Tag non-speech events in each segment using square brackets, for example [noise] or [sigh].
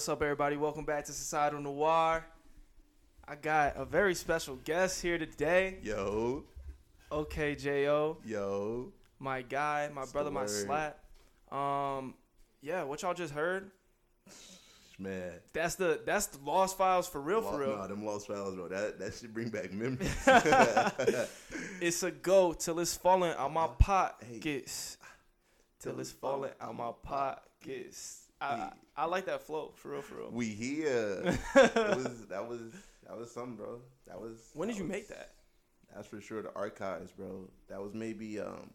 What's up, everybody? Welcome back to Societal Noir. I got a very special guest here today. Yo, Okay, Jo, yo. my guy, my brother, my slap. Um, yeah, what y'all just heard? Man. That's the that's the Lost Files for real, for real. Nah, them lost files, bro. That that should bring back memories. [laughs] It's a go till it's falling out my pockets. Till it's falling out my pockets. I, I, like that flow, for real, for real. we here. Was [laughs] that was that was something, bro. That was. When did you was- make that? That's for sure. The archives, bro. That was maybe. um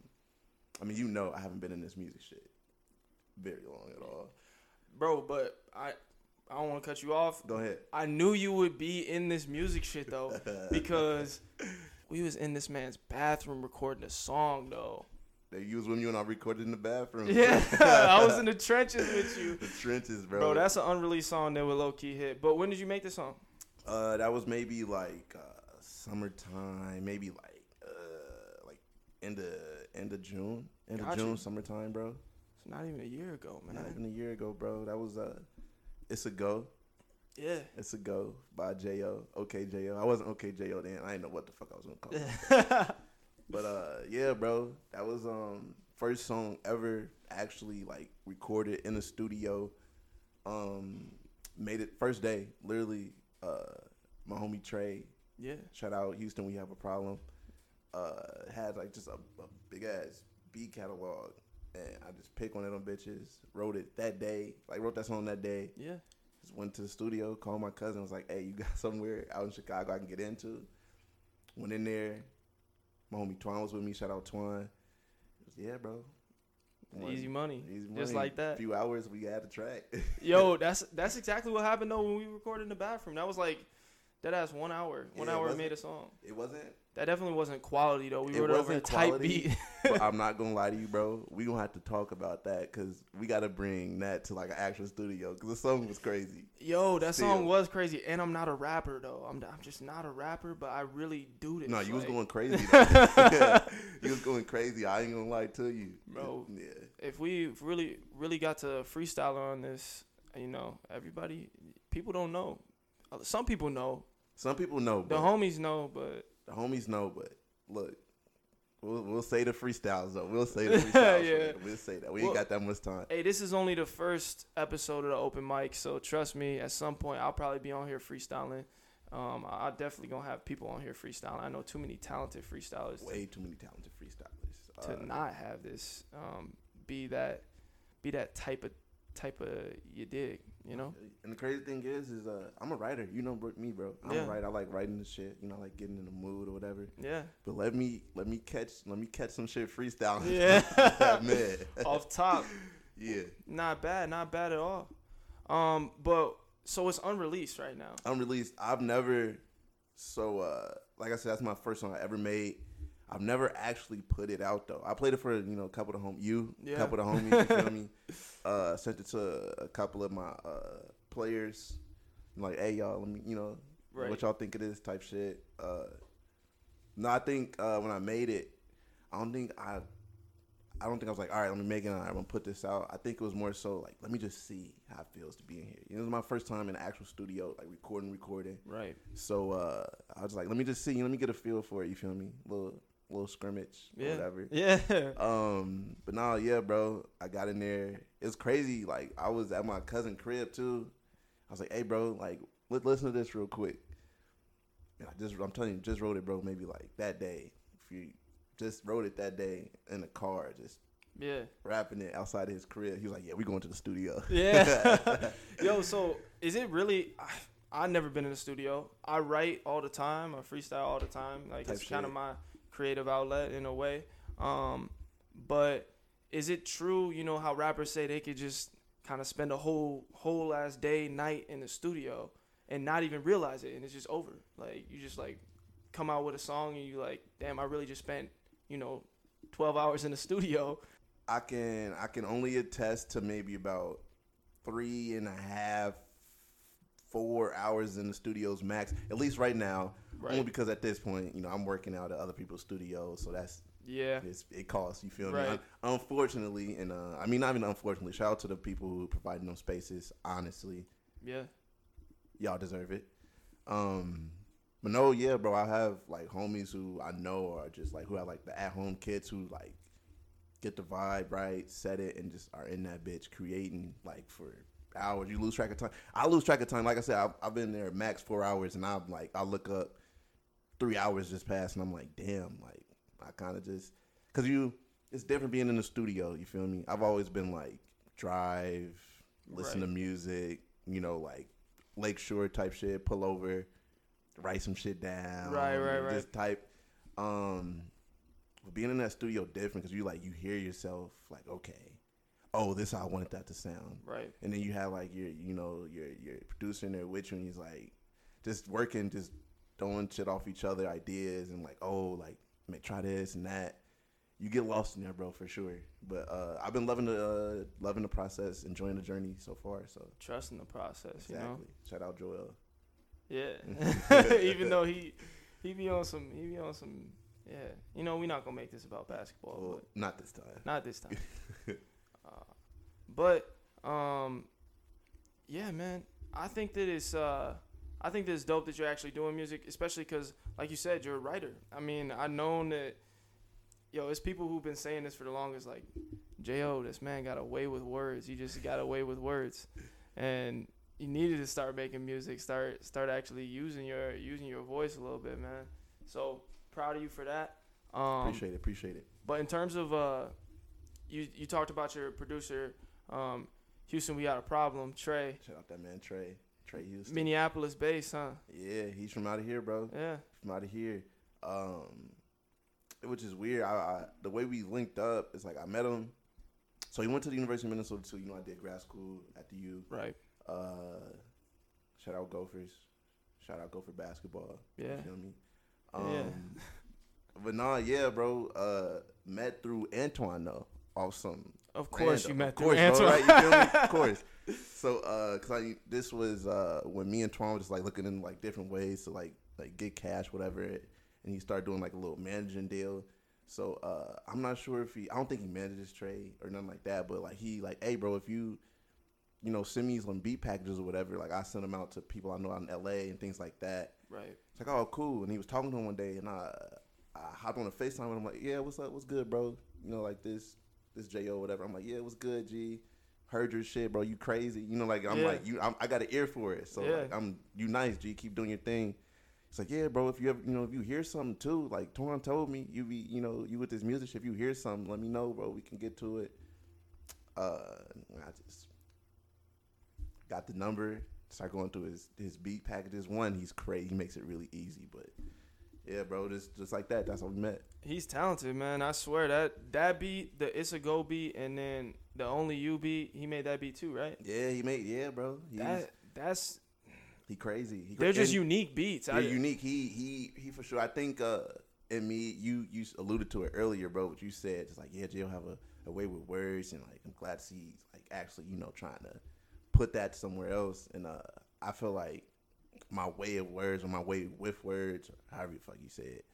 I mean, you know, I haven't been in this music shit very long at all. Bro, but I I don't want to cut you off. Go ahead. I knew you would be in this music shit though, [laughs] because we was in this man's bathroom recording a song though. They used when you and I recorded in the bathroom. Yeah, [laughs] I was in the trenches with you, the trenches, bro. bro. That's an unreleased song that would low key hit. But when did you make this song? Uh, that was maybe like uh, summertime, maybe like uh, like end of end of June, end Gotcha. of June, summertime, bro. It's not even a year ago, man. Not even a year ago, bro. That was uh, it's a go, Yeah. it's a go by Jo. Okay, Jo. I wasn't okay, Jo. Then I didn't know what the fuck I was gonna call. [laughs] but uh, yeah, bro. That was um first song ever actually like recorded in a studio. Um, made it first day, literally. Uh, my homie Trey yeah. Shout out Houston, we have a problem. Uh, had like just a, a big ass beat catalog, and I just picked one of them bitches. Wrote it that day, like wrote that song that day. Yeah. Just went to the studio, called my cousin, was like, "Hey, you got [laughs] somewhere out in Chicago I can get into?" Went in there. My homie Twan was with me. Shout out Twan. Yeah, bro. One- Easy money. Easy money, Just like that. A few hours, we had the track. [laughs] Yo, that's that's exactly what happened though when we recorded in the bathroom. That was like that ass one hour. One Yeah, hour made a song. it wasn't That definitely wasn't quality though. We It wrote it over a tight beat. but [laughs] I'm not gonna lie to you, bro. We gonna have to talk about that because we gotta bring that to like an actual studio because the song was crazy. Yo, that Still. song was crazy, and I'm not a rapper though. I'm, I'm just not a rapper, but I really do this. No, you was going [laughs] crazy. [laughs] You was going crazy. I ain't gonna lie to you, Bro. Yeah, If we really, really got to freestyle on this, you know, everybody, people don't know. Uh, Some people know. some people know, The homies know, but the homies know. But look, we'll we'll say the freestyles though. We'll say [laughs] the freestyles. Yeah. we'll say that. We Well- ain't got that much time. hey, this is only the first episode of the open mic, so trust me. At some point, I'll probably be on here freestyling. Um, I definitely gonna have people on here freestyling. I know too many talented freestylers to- Way too many talented freestylers. to Uh, not have this um, be that be that type of type of you dig you know And the crazy thing is, is uh, I'm a writer. You know me, bro. I'm Yeah. a writer. I like writing the shit. You know, I like getting in the mood or whatever. yeah But let me let me catch let me catch some shit freestyle. Yeah. [laughs] man. [laughs] off top yeah, not bad not bad at all um but so it's unreleased right now unreleased. I've never so uh like I said, that's my first song I ever made. I've never actually put it out though. I played it for you know a couple of home you, Yeah. a couple of homies. You feel me? [laughs] Uh, sent it to a couple of my uh players. Like, hey y'all, let me you know Right. what y'all think of this type shit. Uh, no, I think uh, when I made it, I don't think I, I don't think I was like, all right, let me make it. I'm gonna put this out. I think it was more so like, let me just see how it feels to be in here. You know, it was my first time in an actual studio, like recording, recording. right So uh, I was like, let me just see, let me get a feel for it. You feel me? Little little scrimmage, or yeah whatever. yeah [laughs] Um, but nah, yeah, bro. I got in there. It's crazy. Like I was at my cousin crib too. I was like, hey, bro, like let, listen to this real quick. And I just, I'm telling you, just wrote it, bro. Maybe like that day. If you just wrote it that day in the car, just yeah rapping it outside of his crib. He was like, yeah, we going to the studio. yeah [laughs] [laughs] yo so is it really I, i've never been in the studio i write all the time i freestyle all the time like Type it's kind of my creative outlet in a way. Um but is it true you know how rappers say they could just kind of spend a whole whole ass day night in the studio and not even realize it and it's just over? Like you just like come out with a song and you like damn i really just spent you know 12 hours in the studio. I can I can only attest to maybe about three and a half, four hours in the studios max. At least right now, Right. only because at this point, you know, I'm working out at other people's studios, so that's Yeah. It's, it costs. You feel Right. me? Un- Unfortunately, and uh, I mean not even unfortunately. Shout out to the people who provided those spaces. Honestly, Yeah. y'all deserve it. Um, but no, yeah, bro. I have like homies who I know are just like who have like the at home kids who like get the vibe right, set it, and just are in that bitch creating like for hours. You lose track of time. I lose track of time. Like I said, I've, I've been there max four hours, and I'm like, I look up three hours just passed, and I'm like, damn, like I kind of just because you, it's different being in the studio. You feel me? I've always been like drive, listen Right. to music, you know, like lakeshore type shit, pull over, write some shit down, Right, right, right. Just type. Um, but being in that studio different because you like you hear yourself like, okay, oh, this how I wanted that to sound. Right. And then you have like your, you know, your your producer in there with you, and he's like, just working, just throwing shit off each other, ideas, and like, oh, like, try this and that. You get lost in there, bro, for sure. But uh, I've been loving the uh, loving the process, enjoying the journey so far. So Trusting the process, exactly, you know. shout out Joel. Yeah. [laughs] [laughs] Even though he he be on some he be on some yeah. You know, we're not gonna make this about basketball, Well, not this time. not this time. [laughs] uh, but um yeah, man. I think that it's uh I think that it's dope that you're actually doing music, especially because, like you said, you're a writer. I mean, I've known that, yo, it's people who've been saying this for the longest, like, J.O., this man got away with words. You just got away with words. And you needed to start making music, start start actually using your using your voice a little bit, man. So proud of you for that. Um, appreciate it. Appreciate it. but in terms of uh, you you talked about your producer, um, Houston. We got a problem. Trey, Shout out that man Trey. Trey Houston. Minneapolis based, huh? Yeah, he's from out of here, bro. Yeah. From out of here. Um, which is weird. I, I the way we linked up is like I met him. So he went to the University of Minnesota too. You know, I did grad school at the U. Right. Uh, shout out Gophers. Shout out Gopher basketball. Yeah. You feel me? Um, Yeah. But nah, yeah, bro. Uh, met through Antoine though. Off some Of course, random- you met of course, through bro, Antoine. right? You feel me? Of [laughs] course. So, uh, cause I this was uh when me and Twan were just like looking in like different ways to like like get cash, whatever. And he started doing like a little managing deal. So uh, I'm not sure if he. I don't think he manages Trey or nothing like that. But like he like, hey, bro, if you you know send me some beat packages or whatever, like I send them out to people I know out in L.A. and things like that. Right. It's like, oh, cool. And he was talking to him one day, and I, I hopped on a FaceTime with him. like, yeah, what's up? What's good, bro? You know, like this, this Jo, whatever. I'm like, yeah, what's good, G? Heard your shit, bro. You crazy? You know, like I'm Yeah. like you. I'm, I got an ear for it, so Yeah. like I'm you nice, G. Keep doing your thing. It's like, yeah, bro. If you ever, you know, if you hear something too, like Twan told me, you be, you know, you with this music. shit, If you hear something, let me know, bro. We can get to it. Uh, I just got the number. Start going through his his beat packages. One, he's crazy. He makes it really easy. But yeah, bro, just just like that. That's how we met. He's talented, man. I swear that that beat, the It's a Go beat, and then the Only You beat, he made that beat too, right? Yeah, he made. Yeah, bro. He's, That that's he crazy. He they're cra- just unique beats. They're I, unique. He he he for sure. I think. uh and me, you you alluded to it earlier, bro. What you said, just like yeah, Jill have a, a way with words, and like I'm glad to see he's like actually, you know, trying to put that somewhere else. And uh I feel like my way of words or my way with words, or however the fuck you say it,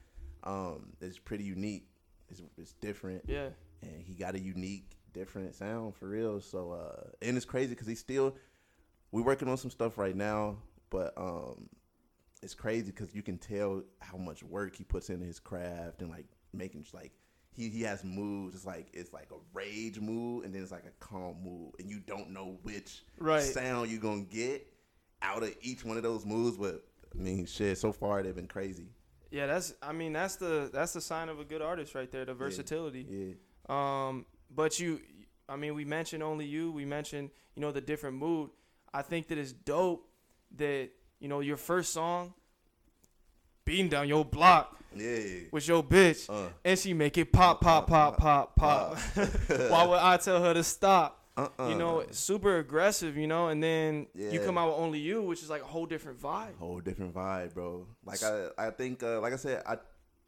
um, is pretty unique. It's, it's different, yeah, and he got a unique, different sound for real. So, uh, and it's crazy because he's still we're working on some stuff right now, but um, it's crazy because you can tell how much work he puts into his craft and like making like he he has moves. It's like it's like a rage move and then it's like a calm move, and you don't know which Right. sound you're gonna get out of each one of those moves. But I mean, shit, so far they've been crazy. yeah. That's I mean that's the that's the sign of a good artist right there. The versatility. Yeah, Um, but you, I mean, we mentioned only you. We mentioned you know the different mood. I think that it's dope that you know your first song, beating down your block yeah. with your bitch, Uh. and she make it pop, pop, pop, pop, pop. [laughs] Why would I tell her to stop? Uh-uh. You know, super aggressive. You know, and then you come out with only you, which is like a whole different vibe. whole different vibe, bro. Like I, I think, uh, like I said, I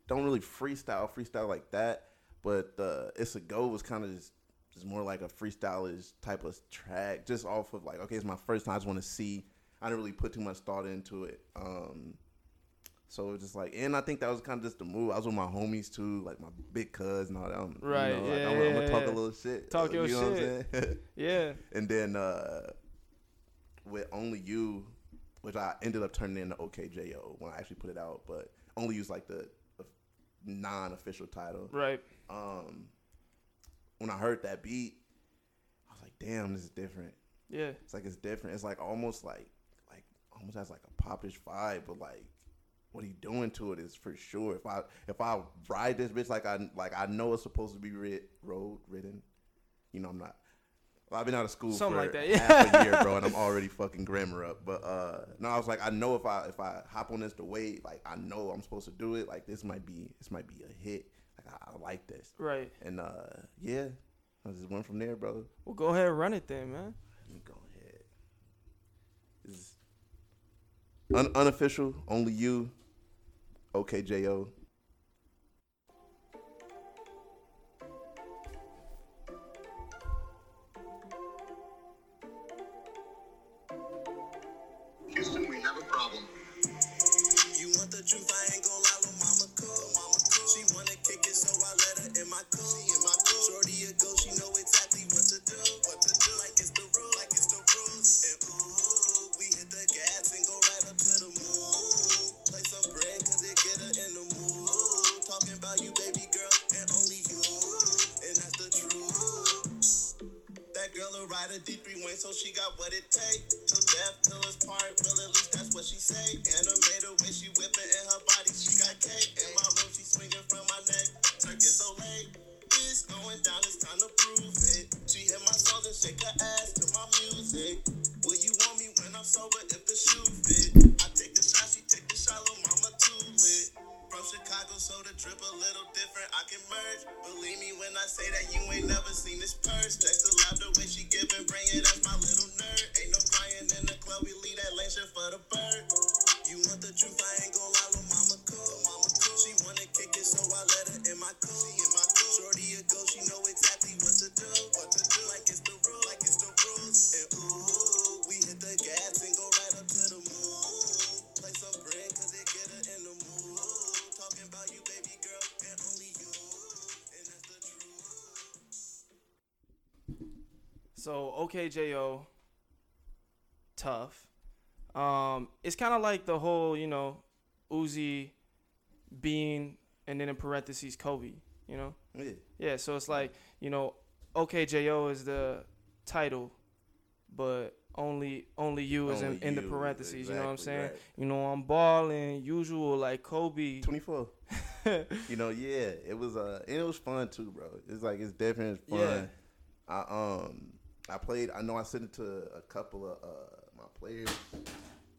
don't really freestyle, freestyle like that. But uh, it's a go was kind of just, just more like a freestylish type of track, just off of like, okay, it's my first time. I just want to see. I didn't really put too much thought into it. Um, So it was just like, and I think that was kind of just the move. I was with my homies too, like my big cuz and all that. I'm, Right, You know, like, yeah, I'm, I'm gonna talk a little shit. Talk uh, your you know What shit. I'm saying? [laughs] Yeah. and then uh, with only you, which I ended up turning into OKJO when I actually put it out, but only use like the, the non-official title. Right. Um, when I heard that beat, I was like, damn, this is different. Yeah. It's like it's different. It's like almost like like almost has like a popish vibe, but like what he doing to it is for sure. If I if I ride this bitch like I like I know it's supposed to be rid, road ridden, you know I'm not. Well, I've been out of school Something for like that, yeah. half a year, bro, and I'm [laughs] already fucking grammar up. But uh no, I was like, I know if I if I hop on this the way, like I know I'm supposed to do it. Like this might be this might be a hit. Like I, I like this, Right. and uh yeah, I just went from there, brother. Well, go ahead and run it then, man. Let me go ahead. This is un- unofficial, only you. OKJO. Houston, we have a problem. You want the truth? I ain't OKJO, tough. Um, it's kind of like the whole, you know, Uzi Bean, and then in parentheses Kobe. You know, Yeah. yeah. So it's like, you know, OKJO is the title, but only only you is in, in the you, parentheses. You know what I'm saying? right. You know, I'm balling, usual like Kobe. 24. [laughs] you know, yeah, it was uh it was fun too, bro. It's like it's definitely fun. Yeah. I um I played I know I sent it to a couple of uh my players.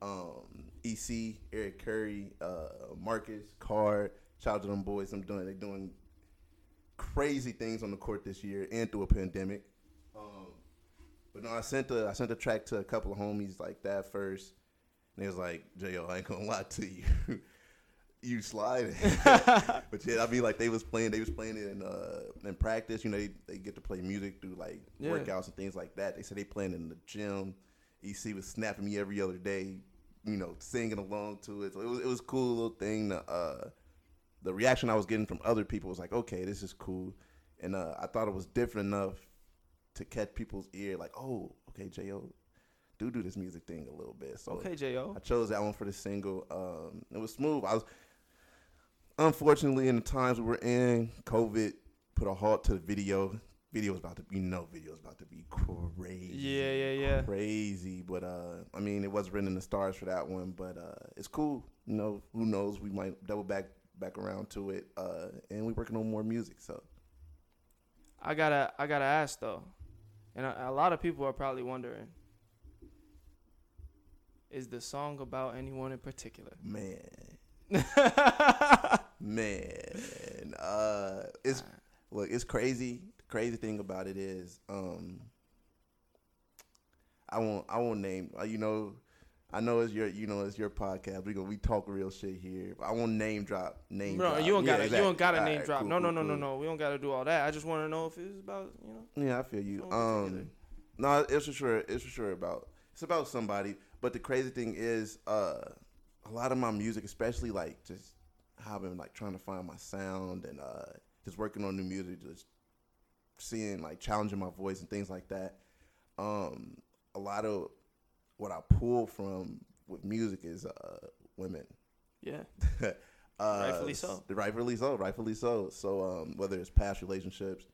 Um EC, Eric Curry, uh Marcus, Card, out to them boys. I'm doing They're doing crazy things on the court this year and through a pandemic. Um but no, I sent the I sent the track to a couple of homies like that first. And they was like, J.O., I ain't gonna lie to you. [laughs] you sliding. [laughs] [laughs] but yeah, I mean like they was playing they was playing it in uh in practice, you know, they, they get to play music through like Yeah. workouts and things like that. They said they playing in the gym. EC was snapping me every other day, you know, singing along to it. So it was it was a cool little thing to uh the reaction I was getting from other people was like, okay, this is cool. And uh, I thought it was different enough to catch people's ear, like, oh, okay, J.O., do do this music thing a little bit. So okay, Jo. I chose that one for the single. Um, it was smooth. I was unfortunately in the times we're in, COVID put a halt to the video. Video was about to, you know, video was about to be crazy. Yeah, yeah, yeah. Crazy, but uh, I mean, it was written in the stars for that one. But uh, it's cool. You know, who knows? We might double back back around to it. Uh, and we're working on more music. So I gotta I gotta ask though, and a, a lot of people are probably wondering: Is the song about anyone in particular? man, [laughs] man, uh, it's look, it's crazy. The crazy thing about it is, um, I won't, I won't name. Uh, you know, I know it's your, you know, it's your podcast. We go, we talk real shit here. But I won't name drop, name. Bro, drop. you don't Yeah, gotta exactly. you don't gotta All name right, drop. cool, no, no, cool, no, no, cool. no. We don't gotta do all that. I just want to know if it's about you know. Yeah, I feel you. Um, no, it's for sure. It's for sure about. It's about somebody. But the crazy thing is, uh, a lot of my music, especially like just how I've been like trying to find my sound and uh, just working on new music, just seeing like challenging my voice and things like that. Um, a lot of what I pull from with music is uh, women. Yeah. [laughs] uh, Rightfully so. Rightfully so. Rightfully so. So um, whether it's past relationships,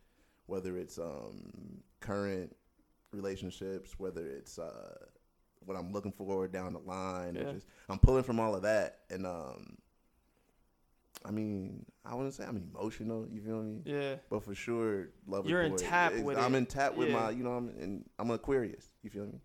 whether it's um, current relationships, whether it's uh, what I'm looking for down the line, Yeah. just I'm pulling from all of that, and um, I mean, I wouldn't say I'm emotional. You feel me? Yeah. But for sure, love. You're in tap with I'm it. in tap with Yeah. my, you know, I'm in, I'm an Aquarius. You feel me?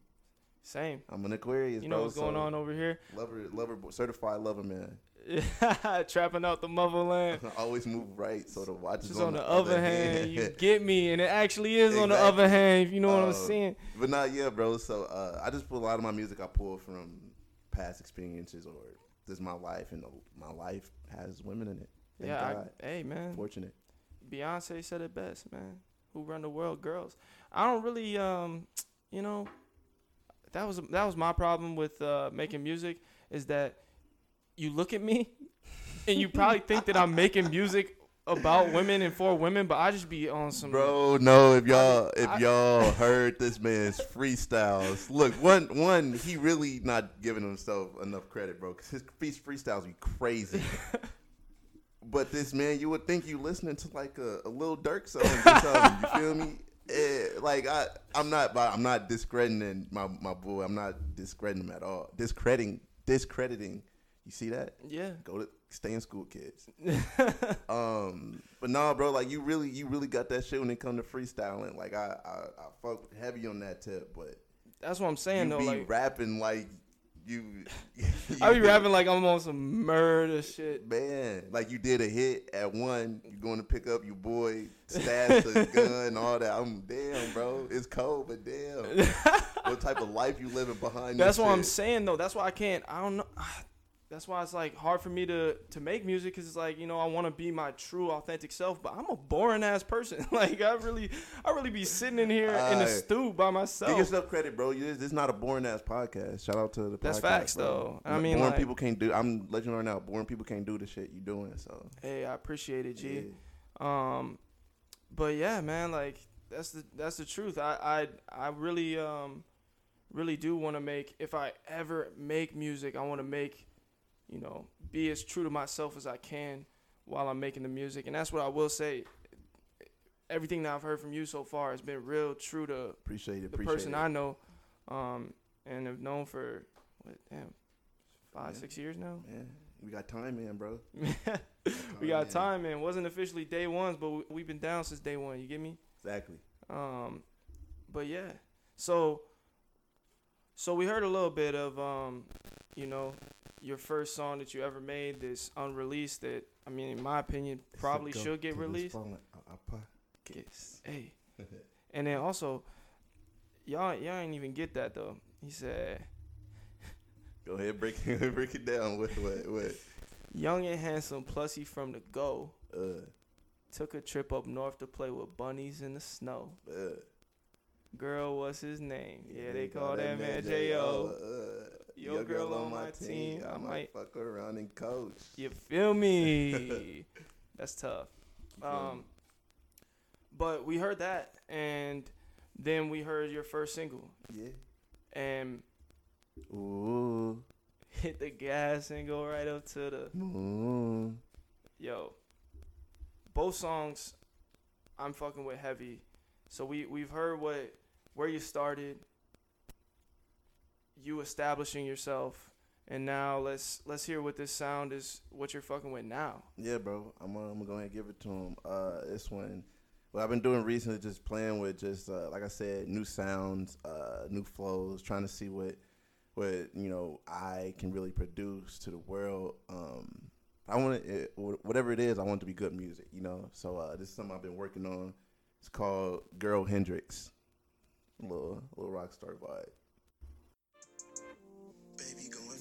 Same. I'm an Aquarius. You know bro, what's going so on over here? Lover, lover, certified lover man. [laughs] Trapping out the motherland. I [laughs] always move right, so the watch is Just on the other hand, you [laughs] get me, and it actually is on the other hand. If you know what I'm Uh, saying. But not yeah, bro. So uh, I just put a lot of my music. I pull from past experiences or this is my life, and the, my life has women in it. Thank yeah. God. I, hey, man. Fortunate. Beyonce said it best, man. Who run the world, girls. I don't really, um, you know, that was that was my problem with uh, making music is that you look at me and you probably think that I'm making music about women and for women, but I just be on some Bro, no, if y'all if I- y'all heard this man's freestyles, look, one one he really not giving himself enough credit, bro, because his freestyles be crazy. [laughs] but this man, you would think you listening to like a, a little Durk song or something. You feel me? Eh, like I, I'm not, I'm not discrediting my my boy. I'm not discrediting him at all. Discrediting, discrediting. You see that? Yeah. Go to stay in school, kids. [laughs] um, but nah, bro, like you really, you really got that shit when it come to freestyling. Like I, I, I fuck heavy on that tip, but That's what I'm saying you though. be Like rapping like you. [laughs] [laughs] I be you- rapping like I'm on some murder shit. Man, like you did a hit at one, you going to pick up your boy, stash the gun, all that. I'm damn, bro. It's cold, but damn. what type of life you living behind? That's what I'm saying though. That's why I can't. I don't know. That's why it's like hard for me to to make music because it's like you know I want to be my true authentic self, but I'm a boring ass person. [laughs] like I really, I really be sitting in here in the stew by myself. Give yourself credit, bro. This is not a boring ass podcast. Shout out to the That's podcast, facts, bro. though. I mean, boring like- people can't do. I'm letting you know now. Boring people can't do the shit you're doing. So Hey, I appreciate it, G. yeah. Um, but yeah, man, like that's the that's the truth. I I I really um really do want to make. If I ever make music, I want to make, you know, be as true to myself as I can while I'm making the music, and that's what I will say. Everything that I've heard from you so far has been real true to appreciate it. the Appreciate person it. I know, um, and have known for what damn five Yeah. six years now. Man, we got time, man, bro. [laughs] we got man. time, man. Wasn't officially day ones, but we, we've been down since day one. You get me? Exactly. Um, but yeah. So, so we heard a little bit of um, you know, your first song that you ever made, this unreleased. That I mean, in my opinion, probably should get released. I- I pop- Hey, [laughs] and then also, y'all y'all ain't even get that though. He said, Go ahead, break [laughs] break it down. What what what? "Young and handsome, plus he from the go." Uh, Took a trip up north to play with bunnies in the snow. uh. Girl, what's his name? Yeah, they call that man J.O. Uh, Your girl on my team, I might- fuck around and coach. [laughs] You feel me? That's tough. Um, but we heard that, and then we heard your first single, Yeah. and Ooh. hit the gas and go right up to the Ooh. yo. Both songs, I'm fucking with heavy. So we we've heard what where you started, you establishing yourself, and now let's let's hear what this sound is. What you're fucking with now. Yeah, bro. I'm, I'm gonna go ahead and give it to him. Uh, this one, what I've been doing recently, just playing with just uh, like I said, new sounds, uh, new flows, trying to see what what you know I can really produce to the world. Um, I want it, whatever it is, I want it to be good music, you know. So uh, this is something I've been working on. It's called Girl Hendrix, little little rock star vibe.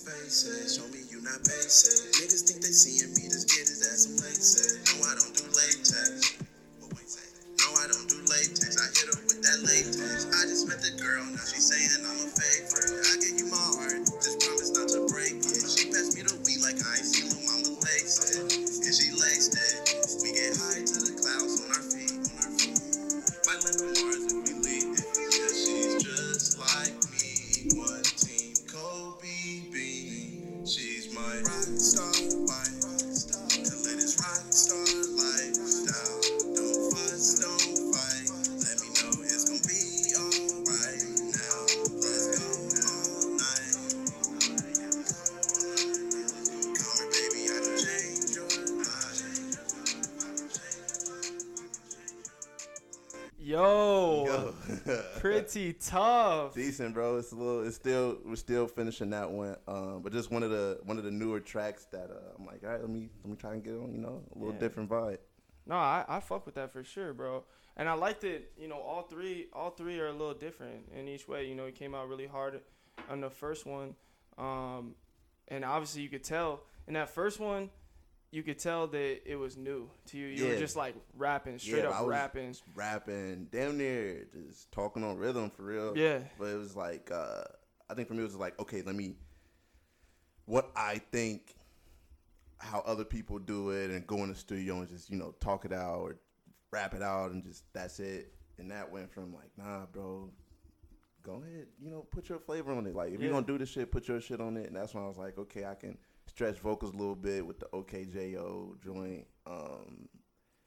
And. Show me you not basic. Niggas think they seeing me, get some. No, I don't do latex. No, I don't do latex. I hit her with that latex. I just met the girl, now saying I'm a friend. I gave you Tough. decent, bro. It's a little. It's still. We're still finishing that one. Um, but just one of the one of the newer tracks that uh, I'm like, all right, let me let me try and get on. You know, a little Yeah. different vibe. No, I, I fuck with that for sure, bro. And I liked it. You know, all three all three are a little different in each way. You know, it came out really hard on the first one, um, and obviously you could tell in that first one, you could tell that it was new to you. You were just like rapping, straight Yeah, up rapping. Rapping, damn near just talking on rhythm for real. Yeah, But it was like, uh, I think for me it was like, okay, let me, what I think, how other people do it, and go in the studio and just you know talk it out or rap it out and just that's it. And that went from like, nah, bro, go ahead, you know, put your flavor on it. Like if Yeah. you're gonna do this shit, put your shit on it. And that's when I was like, okay, I can stretch vocals a little bit with the OKJO joint. Um,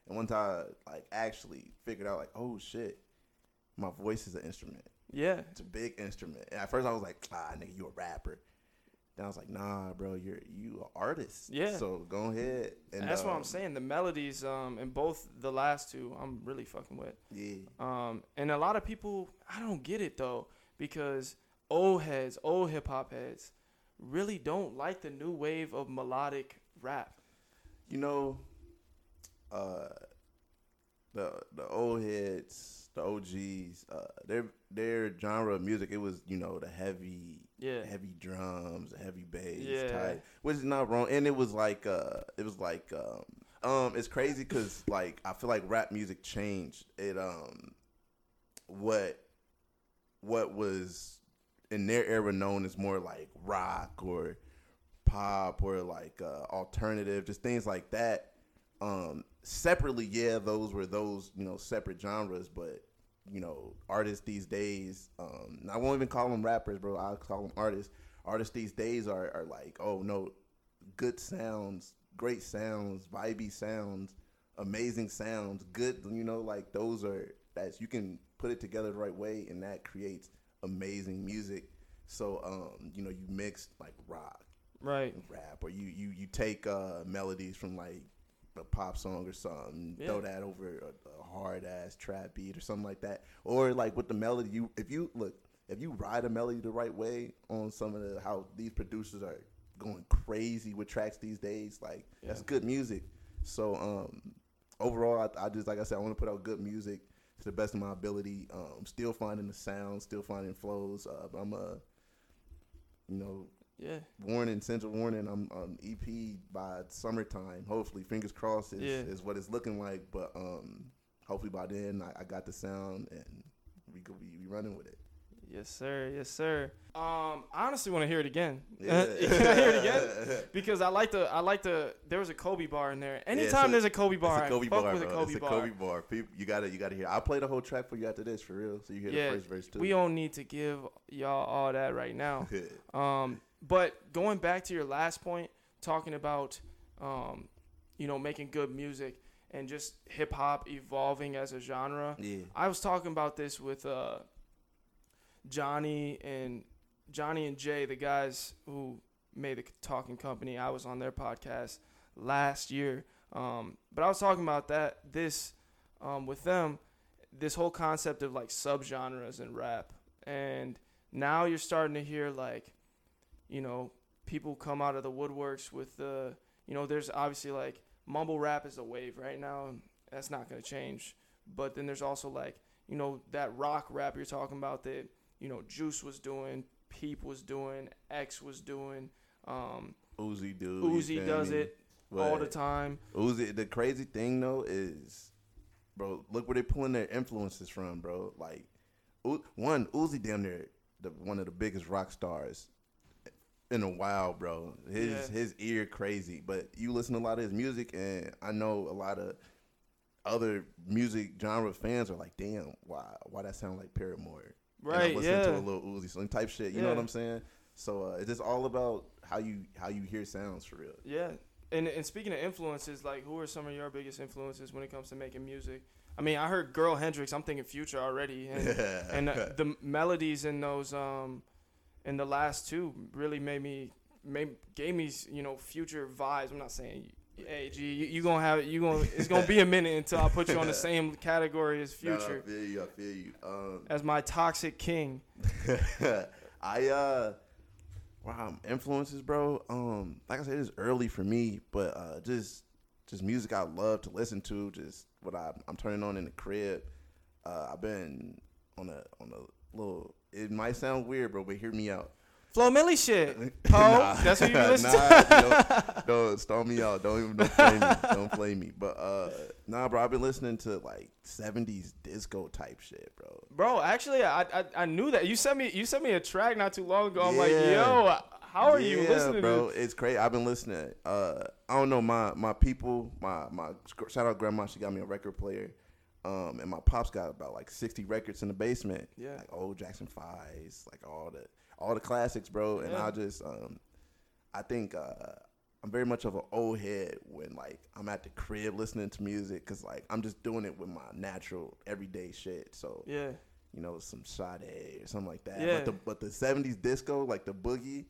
and once I like actually figured out like, oh shit, my voice is an instrument. yeah, It's a big instrument. And at first I was like, ah, nigga, you a rapper. Then I was like, nah, bro, you're you an artist. Yeah. So go ahead. And and that's what um, I'm saying. The melodies, um, in both the last two, I'm really fucking with. Yeah. Um, and a lot of people, I don't get it though, because old heads, old hip hop heads, really don't like the new wave of melodic rap. You know, uh, the the old heads, the OGs, uh, their their genre of music, it was you know the heavy, Yeah. heavy drums, heavy bass Yeah. type, which is not wrong. And it was like, uh, it was like, um, um, it's crazy because like I feel like rap music changed. It um, what what was in their era known as more like rock or pop or like uh, alternative, just things like that. Um, separately, yeah, those were those you know separate genres, but you know artists these days, um, I won't even call them rappers, bro. I'll call them artists. Artists these days are are like, oh no, good sounds, great sounds, vibey sounds, amazing sounds, good. You know, like those are that's you can put it together the right way, and that creates amazing music. So, um, you know, you mix like rock, Right. rap, or you you you take uh, melodies from like a pop song or something, Yeah. throw that over a, a hard ass trap beat or something like that, or like with the melody, you if you look if you ride a melody the right way on some of the how these producers are going crazy with tracks these days, like that's good music. So um, overall, I, I just like I said, I want to put out good music to the best of my ability. Um, still finding the sound, still finding flows. Uh, I'm a, you know, Yeah. warning, central warning. I'm on EP by summertime. Hopefully, fingers crossed is, Yeah. is what it's looking like. But um, hopefully by then I, I got the sound and we could be, be running with it. Yes, sir. Yes, sir. Um, I honestly want to hear it again. Yeah. [laughs] Can I hear it again? Because I like the I like the there was a Kobe bar in there. Anytime so there's a Kobe bar, it's a Kobe I fuck bar, with bro. a Kobe it's a bar. Kobe bar. People, you gotta you gotta hear. I'll play the whole track for you after this for real, so you hear Yeah, the first verse too. We don't need to give y'all all that right now. [laughs] Um, but going back to your last point, talking about, um, you know, making good music and just hip hop evolving as a genre. yeah, I was talking about this with uh, Johnny and Johnny and Jay, the guys who made the Talking Company. I was on their podcast last year, um, but I was talking about that this um, with them. This whole concept of like subgenres in rap, and now you're starting to hear like, you know, people come out of the woodworks with the, you know, there's obviously like mumble rap is a wave right now. That's not gonna change. But then there's also like, you know, that rock rap you're talking about that, you know, Juice was doing, Peep was doing, X was doing, um, Uzi do. Uzi does me? it all the time. Uzi. The crazy thing though is, bro, look where they pulling their influences from, bro. Like, one Uzi damn near the one of the biggest rock stars in a while, bro. His Yeah. his ear crazy, but you listen to a lot of his music, and I know a lot of other music genre fans are like, damn, why why that sound like Paramore? And I'm Right, listening yeah. to a little Uzi Slim type shit. You know what I'm saying? So uh, it's just all about how you how you hear sounds for real. Yeah. And and speaking of influences, like who are some of your biggest influences when it comes to making music? I mean, I heard Girl Hendrix. I'm thinking Future already, and [laughs] and uh, the melodies in those um in the last two really made me made gave me you know Future vibes. I'm not saying Hey, G, you, you gonna have you gonna it's gonna be a minute until I put you on the [laughs] same category as Future I feel you. I feel you. Um, as my toxic king. [laughs] I uh wow influences, bro. Um, like I said, it's early for me, but uh, just just music I love to listen to. Just what I I'm turning on in the crib. Uh, I've been on a on a little. It might sound weird, bro, but hear me out. Flo Milli shit. [laughs] Ho, that's what you listen to. nah, [laughs] storm me out. Don't even don't play me. Don't play me. But uh, nah, bro, I've been listening to like '70s disco type shit, bro. Bro, actually, I, I I knew that. You sent me you sent me a track not too long ago. I'm like, yo, how are you listening bro? to? It's crazy. I've been listening. Uh, I don't know my my people. My my shout out grandma. She got me a record player. Um, and my pops got about like sixty records in the basement. Yeah. like old Jackson Fives, like all the all the classics, bro. And Yeah. I just um, I think uh, I'm very much of an old head when like I'm at the crib listening to music because like I'm just doing it with my natural everyday shit. So Yeah, you know, some Sade or something like that. Yeah. But the but the seventies disco, like the boogie,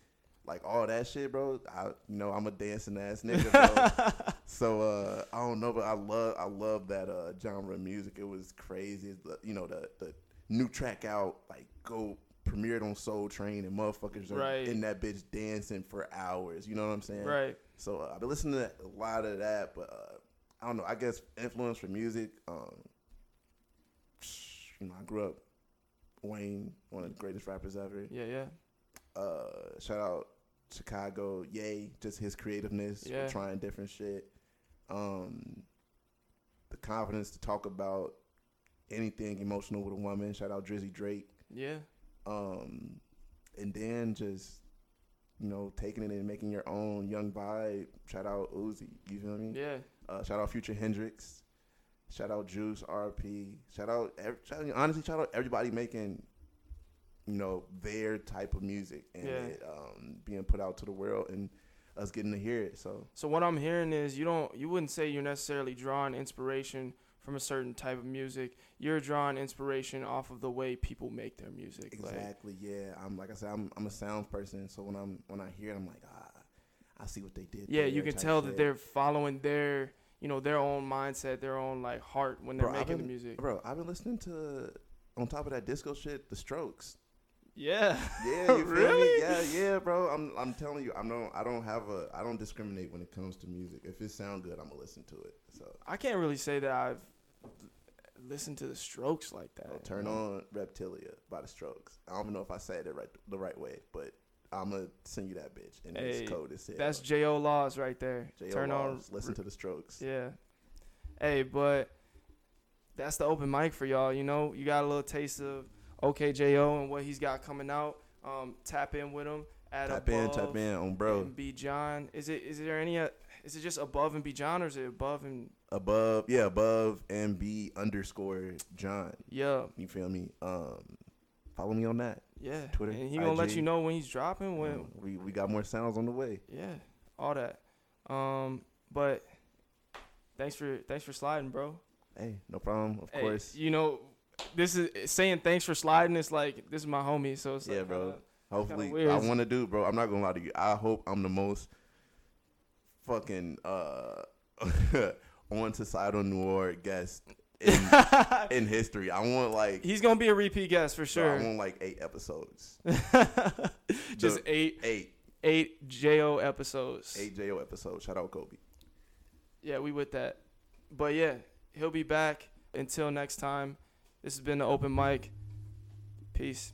like all that shit, bro. I you know, I'm a dancing ass nigga, bro. [laughs] so uh I don't know, but I love I love that uh genre of music. It was crazy. The, you know, the the new track out, like go premiered on Soul Train and motherfuckers are Right. in that bitch dancing for hours. You know what I'm saying? right. So uh, I've been listening to a lot of that, but uh, I don't know. I guess influence for music. Um, you know, I grew up Wayne, one of the greatest rappers ever. Yeah, yeah. Uh, shout out Chicago, yay! Just his creativeness, Yeah. trying different shit. Um, the confidence to talk about anything emotional with a woman. Shout out Drizzy Drake. Yeah. Um, and then just you know taking it and making your own young vibe. Shout out Uzi. You feel me? Yeah. Uh, shout out Future Hendrix. Shout out Juice RP. Shout out, ev- shout honestly, shout out everybody making, you know, their type of music and Yeah. it, um, being put out to the world and us getting to hear it. So So what I'm hearing is you don't you wouldn't say you're necessarily drawing inspiration from a certain type of music. You're drawing inspiration off of the way people make their music. Like, exactly, yeah. I'm like I said, I'm I'm a sounds person. So when I'm when I hear it, I'm like, ah, I see what they did. yeah, you can tell that they're following their you know their own mindset, their own like heart when they're Bro, I've making the music. Bro, I've been listening to on top of that disco shit, The Strokes. Yeah. Yeah, [laughs] you Really? me? Yeah, yeah, bro. I'm I'm telling you, I'm no I don't have a I don't discriminate when it comes to music. If it sound good, I'm gonna listen to it. So I can't really say that I've listened to the Strokes like that. I'll turn on Reptilia by The Strokes. I don't know if I said it right the right way, but I'm gonna send you that bitch and Hey, it's code is That's Jo Laws right there. J.O. Turn on. Listen to The Strokes. Yeah. Hey, but that's the open mic for y'all. You know, you got a little taste of OKJO and what he's got coming out. Um, tap in with him. At Tap in, above tap in on bro. Be John. Is it? Is there any? Uh, is it just above and be John, or is it above and Above, yeah, above and be underscore John. yeah, You feel me? Um, follow me on that. yeah? Twitter, And he gonna let you know when he's dropping. When Um, we we got more sounds on the way. yeah, all that. Um, but thanks for thanks for sliding, bro. Hey, no problem. Of Hey, course. You know, this is saying thanks for sliding. It's like this is my homie, so it's Yeah, like, bro. kinda- Hopefully. I want to do, bro. I'm not gonna lie to you. I hope I'm the most fucking uh [laughs] on societal noir guest in, [laughs] in history. I want like He's gonna be a repeat guest for bro, I want like eight episodes. [laughs] Just The- eight eight, eight Jo episodes. eight Jo episodes. Shout out Kobe. Yeah, we with that. But yeah, he'll be back. Until next time, this has been the open mic. Peace.